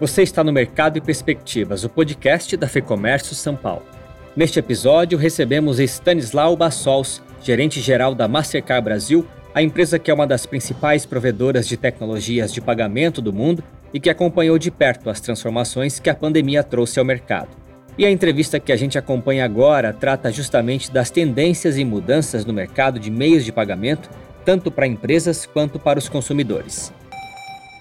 Você está no Mercado e Perspectivas, o podcast da FEComércio São Paulo. Neste episódio, recebemos Stanislau Bassols, gerente-geral da Mastercard Brasil, a empresa que é uma das principais provedoras de tecnologias de pagamento do mundo e que acompanhou de perto as transformações que a pandemia trouxe ao mercado. E a entrevista que a gente acompanha agora trata justamente das tendências e mudanças no mercado de meios de pagamento, tanto para empresas quanto para os consumidores.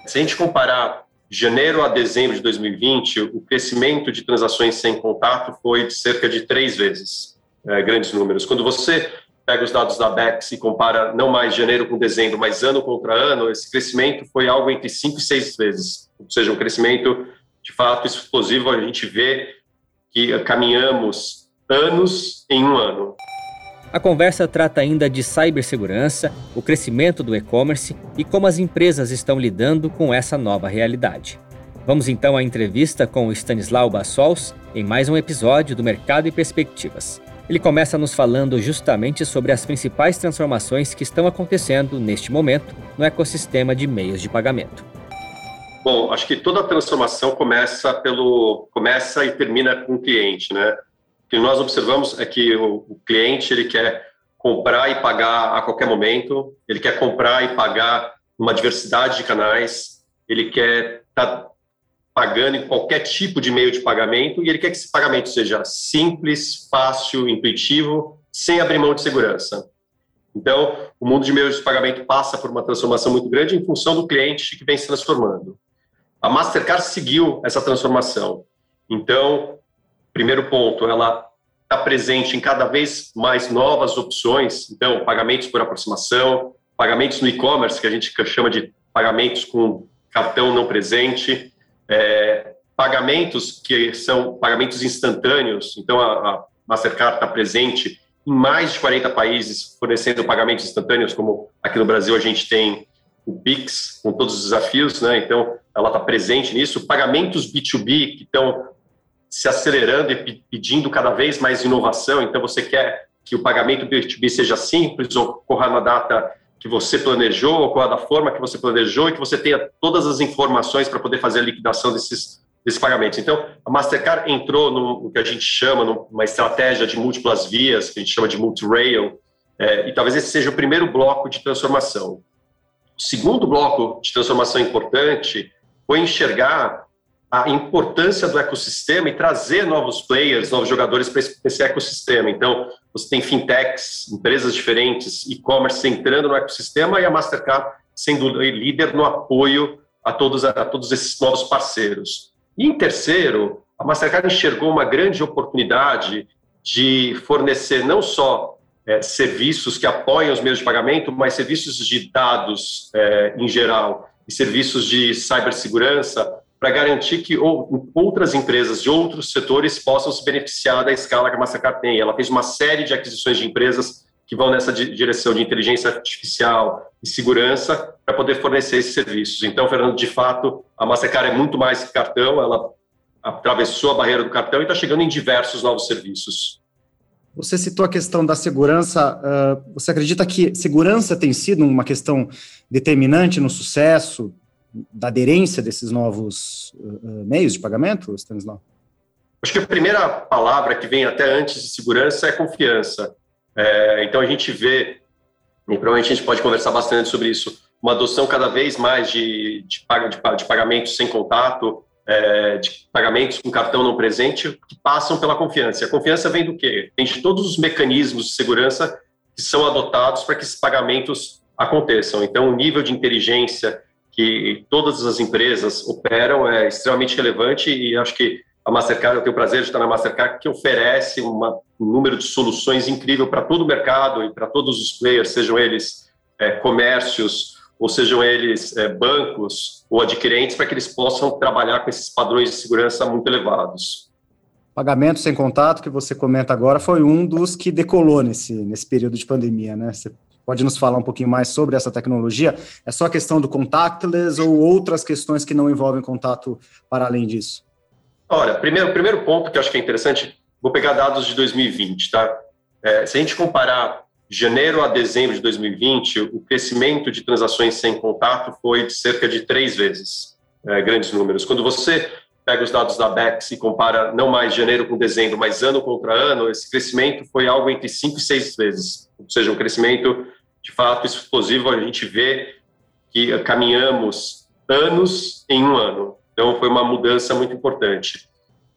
Se a gente comparar janeiro a dezembro de 2020, o crescimento de transações sem contato foi de cerca de três vezes, é, grandes números. Quando você pega os dados da BEX e compara não mais janeiro com dezembro, mas ano contra ano, esse crescimento foi algo entre cinco e seis vezes. Ou seja, um crescimento de fato explosivo. A gente vê que caminhamos anos em um ano. A conversa trata ainda de cibersegurança, o crescimento do e-commerce e como as empresas estão lidando com essa nova realidade. Vamos então à entrevista com o Stanislau Bassols em mais um episódio do Mercado e Perspectivas. Ele começa nos falando justamente sobre as principais transformações que estão acontecendo neste momento no ecossistema de meios de pagamento. Bom, acho que toda transformação começa pelo começa e termina com o cliente, né? Que nós observamos é que o, o cliente ele quer comprar e pagar a qualquer momento, ele quer comprar e pagar uma diversidade de canais, ele quer estar tá pagando em qualquer tipo de meio de pagamento e ele quer que esse pagamento seja simples, fácil, intuitivo, sem abrir mão de segurança. Então, o mundo de meios de pagamento passa por uma transformação muito grande em função do cliente que vem se transformando. A Mastercard seguiu essa transformação. Então, Primeiro ponto, ela está presente em cada vez mais novas opções, então, pagamentos por aproximação, pagamentos no e-commerce, que a gente chama de pagamentos com cartão não presente, é, pagamentos que são pagamentos instantâneos, então a, a Mastercard está presente em mais de 40 países fornecendo pagamentos instantâneos, como aqui no Brasil a gente tem o Pix, com todos os desafios, né? então ela está presente nisso, pagamentos B2B, que estão se acelerando e pedindo cada vez mais inovação. Então, você quer que o pagamento B2B seja simples, ocorra na data que você planejou, ocorra da forma que você planejou e que você tenha todas as informações para poder fazer a liquidação desses, desses pagamentos. Então, a Mastercard entrou no, no que a gente chama numa estratégia de múltiplas vias, que a gente chama de multi-rail, é, e talvez esse seja o primeiro bloco de transformação. O segundo bloco de transformação importante foi enxergar a importância do ecossistema e trazer novos players, novos jogadores para esse ecossistema. Então, você tem fintechs, empresas diferentes, e-commerce entrando no ecossistema e a Mastercard sendo líder no apoio a todos, a todos esses novos parceiros. E em terceiro, a Mastercard enxergou uma grande oportunidade de fornecer não só é, serviços que apoiam os meios de pagamento, mas serviços de dados é, em geral e serviços de cibersegurança para garantir que outras empresas de outros setores possam se beneficiar da escala que a Mastercard tem. Ela fez uma série de aquisições de empresas que vão nessa direção de inteligência artificial e segurança para poder fornecer esses serviços. Então, Fernando, de fato, a Mastercard é muito mais que cartão, ela atravessou a barreira do cartão e está chegando em diversos novos serviços. Você citou a questão da segurança. Uh, você acredita que segurança tem sido uma questão determinante no sucesso da aderência desses novos uh, meios de pagamento, Stanislau? Acho que a primeira palavra que vem até antes de segurança é confiança. É, então a gente vê, e provavelmente a gente pode conversar bastante sobre isso, uma adoção cada vez mais de, de, de, de pagamentos sem contato, é, de pagamentos com cartão não presente, que passam pela confiança. E a confiança vem do quê? Vem de todos os mecanismos de segurança que são adotados para que esses pagamentos aconteçam. Então, o nível de inteligência, que todas as empresas operam é extremamente relevante e acho que a Mastercard, eu tenho o prazer de estar na Mastercard, que oferece uma, um número de soluções incrível para todo o mercado e para todos os players, sejam eles é, comércios ou sejam eles é, bancos ou adquirentes, para que eles possam trabalhar com esses padrões de segurança muito elevados. Pagamento sem contato, que você comenta agora, foi um dos que decolou nesse, nesse período de pandemia, né? Você Pode nos falar um pouquinho mais sobre essa tecnologia? É só a questão do contactless ou outras questões que não envolvem contato para além disso? Olha, primeiro, primeiro ponto que eu acho que é interessante, vou pegar dados de 2020, tá? É, se a gente comparar janeiro a dezembro de 2020, o crescimento de transações sem contato foi de cerca de três vezes. é, grandes números. Quando você pega os dados da BEX e compara não mais janeiro com dezembro, mas ano contra ano, esse crescimento foi algo entre 5 e 6 vezes. Ou seja, um crescimento de fato explosivo. A gente vê que caminhamos anos em um ano. Então, foi uma mudança muito importante.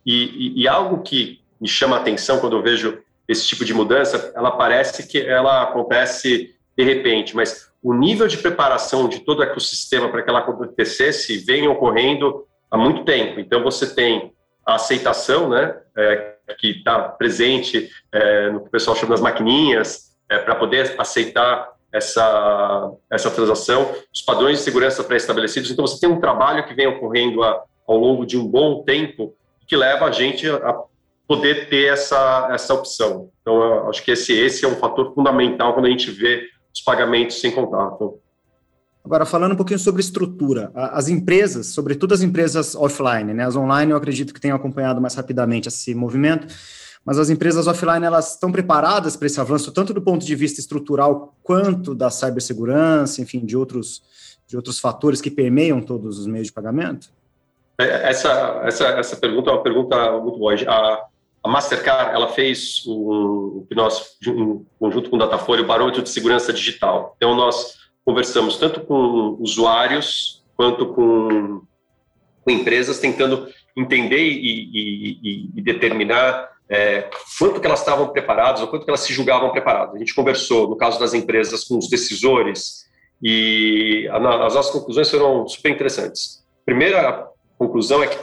E, e, e algo que me chama a atenção quando eu vejo esse tipo de mudança, ela parece que ela acontece de repente, mas o nível de preparação de todo o ecossistema para que ela acontecesse vem ocorrendo há muito tempo. Então, você tem a aceitação, né, é, que está presente é, no que o pessoal chama das maquininhas, é, para poder aceitar essa, essa transação, os padrões de segurança pré-estabelecidos. Então, você tem um trabalho que vem ocorrendo a, ao longo de um bom tempo que leva a gente a poder ter essa, essa opção. Então, acho que esse, esse é um fator fundamental quando a gente vê os pagamentos sem contato. Agora, falando um pouquinho sobre estrutura, as empresas, sobretudo as empresas offline, né? As online eu acredito que tenham acompanhado mais rapidamente esse movimento, mas as empresas offline elas estão preparadas para esse avanço, tanto do ponto de vista estrutural quanto da cibersegurança, enfim, de outros, de outros fatores que permeiam todos os meios de pagamento? É, essa, essa, essa pergunta é uma pergunta muito boa. A, a Mastercard ela fez um, nós, em conjunto com o Datafolha, o barômetro de segurança digital. Então, nós conversamos tanto com usuários quanto com, com empresas, tentando entender e, e, e determinar é, quanto que elas estavam preparadas ou quanto que elas se julgavam preparadas. A gente conversou, no caso das empresas, com os decisores e a, as nossas conclusões foram super interessantes. Primeira conclusão é que,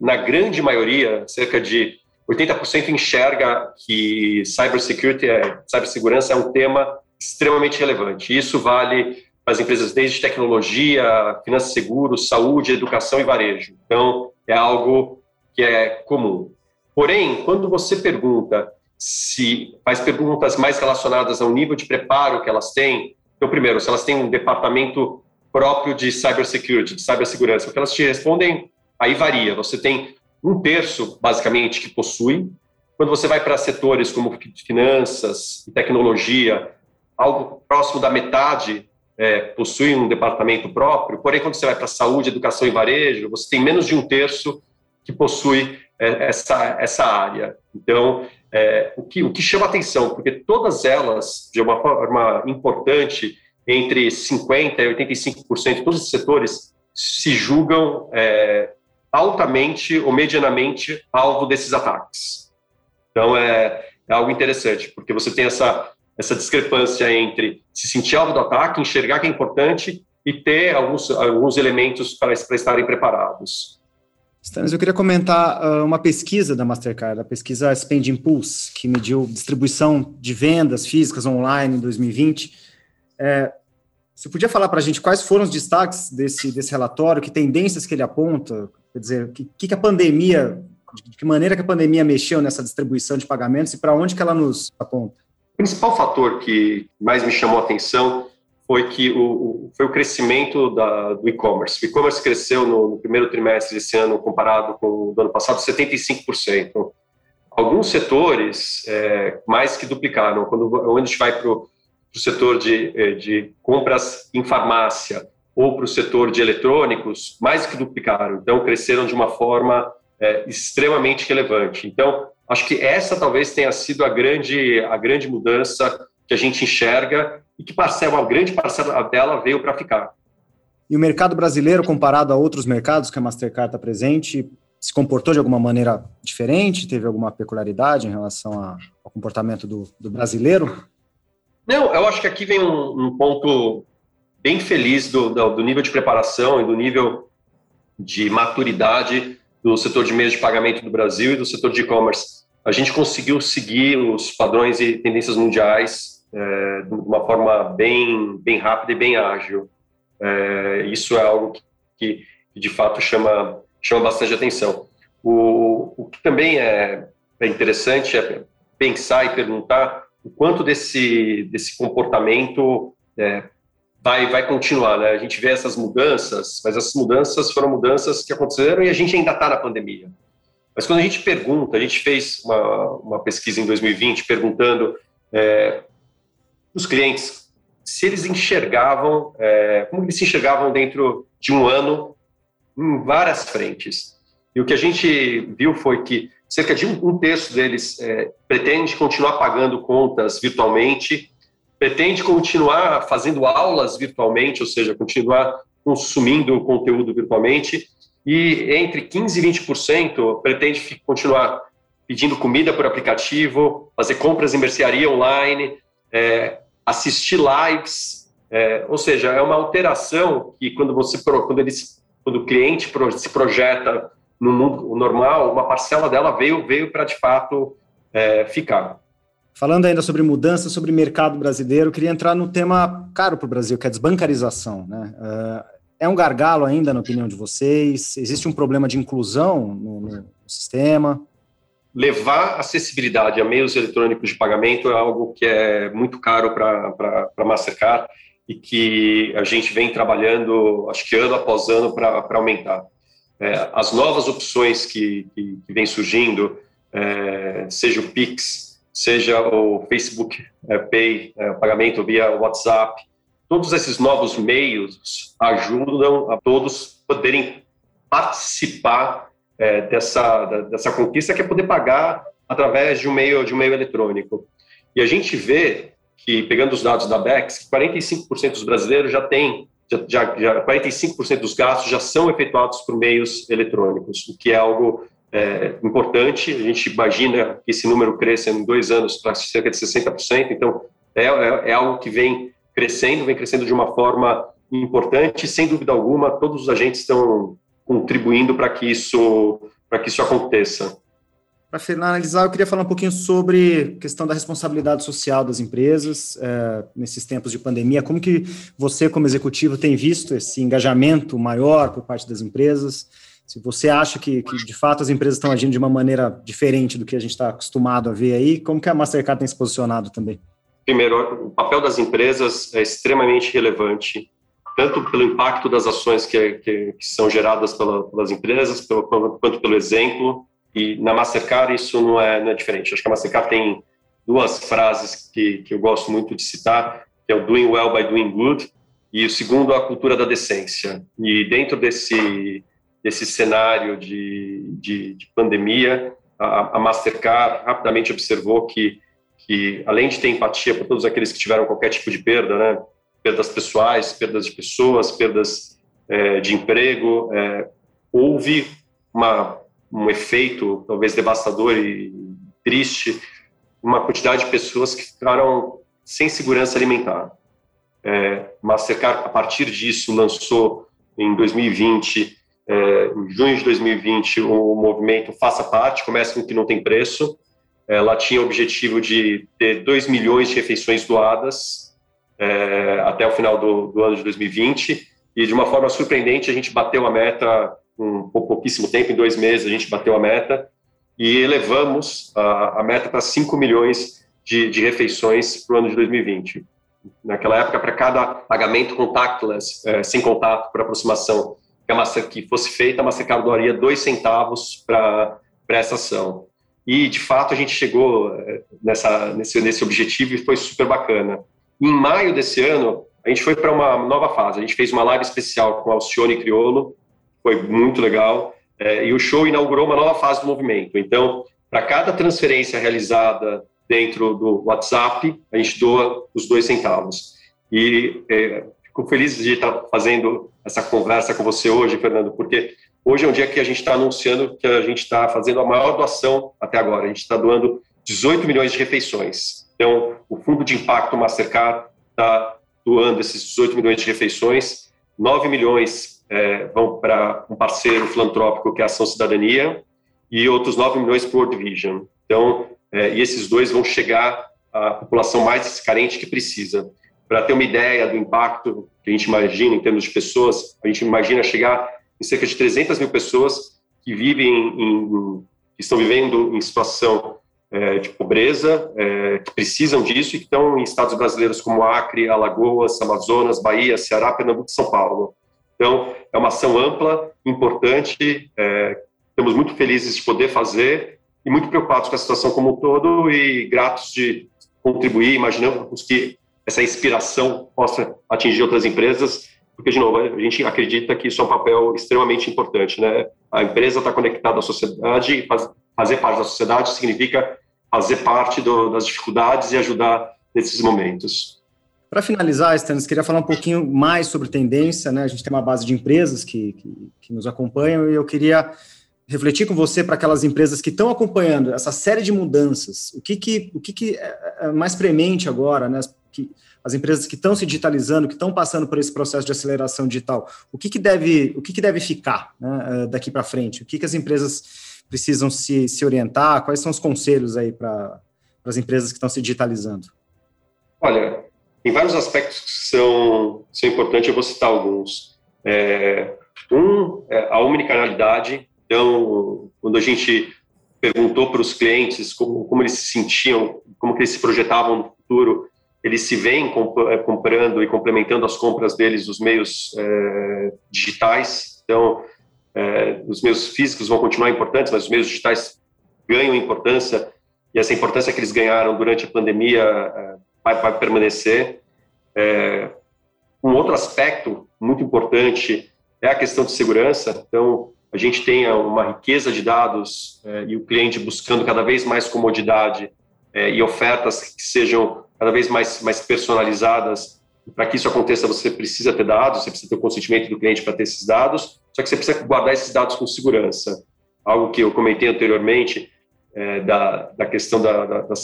na grande maioria, cerca de 80% enxerga que cybersecurity, é, cibersegurança é um tema extremamente relevante. Isso vale para as empresas desde tecnologia, finanças seguros, saúde, educação e varejo. Então, é algo que é comum. Porém, quando você pergunta se faz perguntas mais relacionadas ao nível de preparo que elas têm, então, primeiro, se elas têm um departamento próprio de cybersecurity, de cibersegurança, o que elas te respondem, aí varia. Você tem um terço, basicamente, que possui. Quando você vai para setores como finanças e tecnologia, algo próximo da metade é, possui um departamento próprio. Porém, quando você vai para saúde, educação e varejo, você tem menos de um terço que possui essa, essa área. Então, é, o, que, o que chama atenção, porque todas elas, de uma forma importante, entre 50% e 85%, todos os setores se julgam é, altamente ou medianamente alvo desses ataques. Então, é, é algo interessante, porque você tem essa, essa discrepância entre se sentir alvo do ataque, enxergar que é importante e ter alguns, alguns elementos para, para estarem preparados. Stanis, eu queria comentar uh, uma pesquisa da Mastercard, a pesquisa Spend Impulse, que mediu distribuição de vendas físicas online em 2020. É, você podia falar para a gente quais foram os destaques desse, desse relatório, que tendências que ele aponta? Quer dizer, que, que a pandemia, de que maneira que a pandemia mexeu nessa distribuição de pagamentos e para onde que ela nos aponta? O principal fator que mais me chamou a atenção foi que o, o foi o crescimento da, do e-commerce. O e-commerce cresceu no, no, primeiro trimestre desse ano, comparado com o do ano passado, 75%. Alguns setores é, mais que duplicaram. Quando, quando a gente vai para o setor de, é, de compras em farmácia ou para o setor de eletrônicos, mais que duplicaram. Então, cresceram de uma forma é, extremamente relevante. Então, acho que essa talvez tenha sido a grande, a grande mudança que a gente enxerga e que parcela, uma grande parcela dela veio para ficar. E o mercado brasileiro, comparado a outros mercados que a Mastercard está presente, se comportou de alguma maneira diferente? Teve alguma peculiaridade em relação a, ao comportamento do, do, brasileiro? Não, eu acho que aqui vem um, um ponto bem feliz do, do, do, nível de preparação e do nível de maturidade do setor de meios de pagamento do Brasil e do setor de e-commerce. A gente conseguiu seguir os padrões e tendências mundiais é, de uma forma bem, bem rápida e bem ágil. É, isso é algo que, que, de fato, chama, chama bastante atenção. O, o que também é, é interessante é pensar e perguntar o quanto desse, desse comportamento é, vai, vai continuar. Né? A gente vê essas mudanças, mas essas mudanças foram mudanças que aconteceram e a gente ainda está na pandemia. Mas quando a gente pergunta, a gente fez uma, uma pesquisa em 2020 perguntando é, os clientes, se eles enxergavam, é, como eles se enxergavam dentro de um ano em várias frentes. E o que a gente viu foi que cerca de um, um terço deles é, pretende continuar pagando contas virtualmente, pretende continuar fazendo aulas virtualmente, ou seja, continuar consumindo conteúdo virtualmente, e entre 15% e 20% pretende continuar pedindo comida por aplicativo, fazer compras em mercearia online, é, assistir lives, é, ou seja, é uma alteração que quando você quando eles quando o cliente se projeta no mundo normal, uma parcela dela veio veio para de fato é, ficar. Falando ainda sobre mudança, sobre mercado brasileiro, queria entrar no tema caro para o Brasil, que é a desbancarização. Né? É, é um gargalo ainda, na opinião de vocês? Existe um problema de inclusão no, no sistema? Levar acessibilidade a meios eletrônicos de pagamento é algo que é muito caro para a Mastercard e que a gente vem trabalhando, acho que ano após ano, para aumentar. É, as novas opções que, que, que vêm surgindo, é, seja o Pix, seja o Facebook é, Pay, é, pagamento via WhatsApp, todos esses novos meios ajudam a todos poderem participar é, dessa, dessa conquista, que é poder pagar através de um meio, de um meio eletrônico. E a gente vê que, pegando os dados da BEX, 45% dos brasileiros já têm, já, já, 45% dos gastos já são efetuados por meios eletrônicos, o que é algo é, importante. A gente imagina que esse número cresça em dois anos para cerca de 60%, então é, é, é algo que vem crescendo, vem crescendo de uma forma importante, sem dúvida alguma, todos os agentes estão contribuindo para que isso para que isso aconteça. Para finalizar, eu queria falar um pouquinho sobre a questão da responsabilidade social das empresas é, nesses tempos de pandemia. Como que você, como executivo, tem visto esse engajamento maior por parte das empresas? Se você acha que, que de fato as empresas estão agindo de uma maneira diferente do que a gente está acostumado a ver aí, como que a Mastercard tem se posicionado também? Primeiro, o papel das empresas é extremamente relevante tanto pelo impacto das ações que, que, que são geradas pela, pelas empresas, pelo, quanto pelo exemplo. E na Mastercard isso não é, não é diferente. Acho que a Mastercard tem duas frases que, que eu gosto muito de citar, que é o doing well by doing good, e o segundo, a cultura da decência. E dentro desse, desse cenário de, de, de pandemia, a, a, Mastercard rapidamente observou que, que, além de ter empatia por todos aqueles que tiveram qualquer tipo de perda, né, perdas pessoais, perdas de pessoas, perdas é, de emprego. É, houve uma, um efeito talvez devastador e triste, uma quantidade de pessoas que ficaram sem segurança alimentar. É, Mastercard, a partir disso, lançou em 2020, é, em junho de 2020, o movimento Faça Parte, começa com o que não tem preço. Ela tinha o objetivo de ter 2 milhões de refeições doadas é, até o final do, do, ano de 2020 e de uma forma surpreendente a gente bateu a meta com pouquíssimo tempo, em dois meses a gente bateu a meta e elevamos a, a meta para 5 milhões de, de refeições para o ano de 2020. Naquela época, para cada pagamento contactless, é, sem contato, por aproximação, que, a Master, que fosse feita, a Mastercard doaria dois centavos para essa ação. E, de fato, a gente chegou é, nessa, nesse, nesse objetivo e foi super bacana. Em maio desse ano, a gente foi para uma nova fase. A gente fez uma live especial com Alcione Criolo, foi muito legal. É, e o show inaugurou uma nova fase do movimento. Então, para cada transferência realizada dentro do WhatsApp, a gente doa os dois centavos. E é, fico feliz de estar fazendo essa conversa com você hoje, Fernando, porque hoje é um dia que a gente está anunciando que a gente está fazendo a maior doação até agora. A gente está doando 18 milhões de refeições. Então, o Fundo de Impacto Mastercard está doando esses 18 milhões de refeições, 9 milhões é, vão para um parceiro filantrópico que é a Ação Cidadania e outros 9 milhões para o World Vision. Então, é, e esses dois vão chegar à população mais carente que precisa. Para ter uma ideia do impacto que a gente imagina em termos de pessoas, a gente imagina chegar em cerca de 300 mil pessoas que vivem em, que estão vivendo em situação é, de pobreza, é, que precisam disso e que estão em estados brasileiros como Acre, Alagoas, Amazonas, Bahia, Ceará, Pernambuco e São Paulo. Então, é uma ação ampla, importante, é, estamos muito felizes de poder fazer e muito preocupados com a situação como um todo e gratos de contribuir, imaginamos que essa inspiração possa atingir outras empresas porque, de novo, a gente acredita que isso é um papel extremamente importante. Né? A empresa está conectada à sociedade e faz, fazer parte da sociedade significa fazer parte do, das dificuldades e ajudar nesses momentos. Para finalizar, Stanis, queria falar um pouquinho mais sobre tendência. Né? A gente tem uma base de empresas que, que, que nos acompanham e eu queria refletir com você para aquelas empresas que estão acompanhando essa série de mudanças. O que, que, o que, que é, é mais premente agora, né? Que, as empresas que estão se digitalizando, que estão passando por esse processo de aceleração digital, o que, que, deve, o que, que deve ficar né, eh, daqui para frente? O que, que as empresas precisam se, se orientar? Quais são os conselhos aí para as empresas que estão se digitalizando? Olha, tem vários aspectos que são, são importantes, eu vou citar alguns. É, um, é a omnicanalidade. Então, quando a gente perguntou para os clientes como, como eles se sentiam, como que eles se projetavam no futuro, eles se veem eh, comprando e complementando as compras deles dos meios é, digitais. Então, é, os meios físicos vão continuar importantes, mas os meios digitais ganham importância e essa importância que eles ganharam durante a pandemia é, vai, vai, permanecer. um outro aspecto muito importante é a questão de segurança. Então, a gente tem uma riqueza de dados e o cliente buscando cada vez mais comodidade e ofertas que sejam cada vez mais, mais personalizadas. Para que isso aconteça, você precisa ter dados, você precisa ter o consentimento do cliente para ter esses dados, só que você precisa guardar esses dados com segurança. Algo que eu comentei anteriormente, é, da, da questão da, da, da,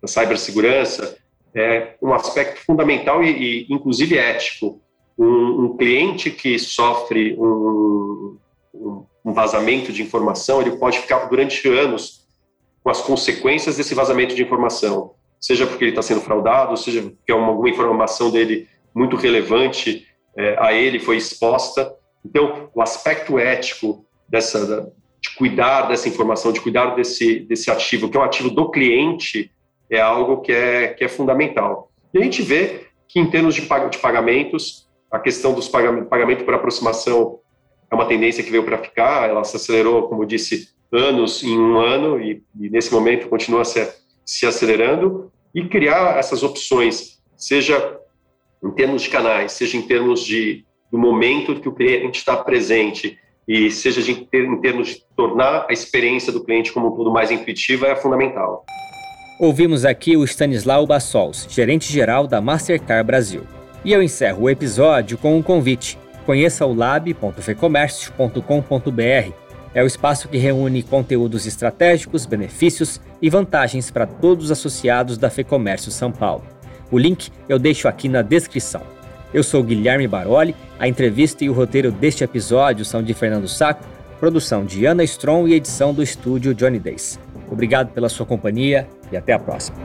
da cibersegurança, é um aspecto fundamental e, e inclusive, ético. Um, um, cliente que sofre um, um, um vazamento de informação, ele pode ficar durante anos com as consequências desse vazamento de informação seja porque ele está sendo fraudado, seja porque alguma informação dele muito relevante é, a ele foi exposta. Então, o aspecto ético dessa de cuidar dessa informação, de cuidar desse desse ativo, que é o ativo do cliente, é algo que é que é fundamental. E a gente vê que em termos de, de pagamentos, a questão dos pagamentos pagamento por aproximação é uma tendência que veio para ficar. Ela se acelerou, como disse, anos em um ano e, e nesse momento continua se, se acelerando e criar essas opções, seja em termos de canais, seja em termos de do momento que o cliente está presente e seja de, em termos de tornar a experiência do cliente como um todo mais intuitiva é fundamental. Ouvimos aqui o Stanislau Bassols, gerente-geral da Mastercard Brasil. E eu encerro o episódio com um convite. Conheça o lab.fecomércio.com.br é o espaço que reúne conteúdos estratégicos, benefícios e vantagens para todos os associados da FEComércio São Paulo. O link eu deixo aqui na descrição. Eu sou Guilherme Baroli, a entrevista e o roteiro deste episódio são de Fernando Saco, produção de Ana Strom e edição do estúdio Johnny Days. Obrigado pela sua companhia e até a próxima.